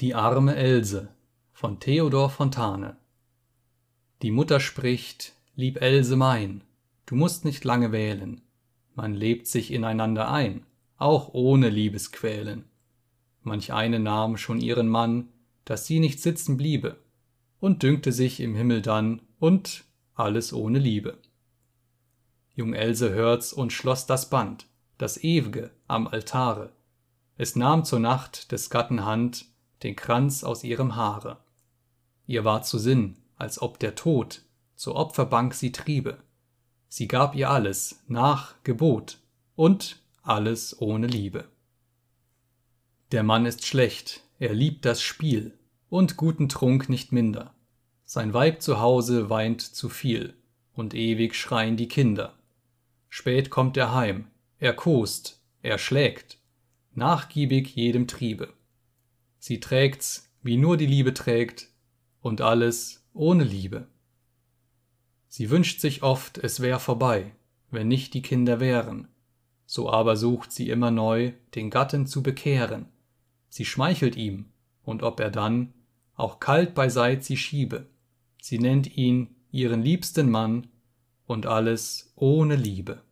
Die arme Else von Theodor Fontane Die Mutter spricht: Lieb Else mein, du musst nicht lange wählen, man lebt sich ineinander ein, auch ohne Liebesquälen. Manch eine nahm schon ihren Mann, dass sie nicht sitzen bliebe, und dünkte sich im Himmel dann, und alles ohne Liebe. Jung Else hört's und schloss das Band, das ew'ge am Altare, es nahm zur Nacht des Gatten Hand den Kranz aus ihrem Haare. Ihr war zu Sinn, als ob der Tod zur Opferbank sie triebe, sie gab ihr alles nach Gebot und alles ohne Liebe. Der Mann ist schlecht, er liebt das Spiel und guten Trunk nicht minder. Sein Weib zu Hause weint zu viel und ewig schreien die Kinder. Spät kommt er heim, er kost, er schlägt, nachgiebig jedem Triebe. Sie trägt's, wie nur die Liebe trägt, und alles ohne Liebe. Sie wünscht sich oft, es wär vorbei, wenn nicht die Kinder wären, so aber sucht sie immer neu, den Gatten zu bekehren. Sie schmeichelt ihm, und ob er dann auch kalt beiseit sie schiebe, sie nennt ihn ihren liebsten Mann und alles ohne Liebe.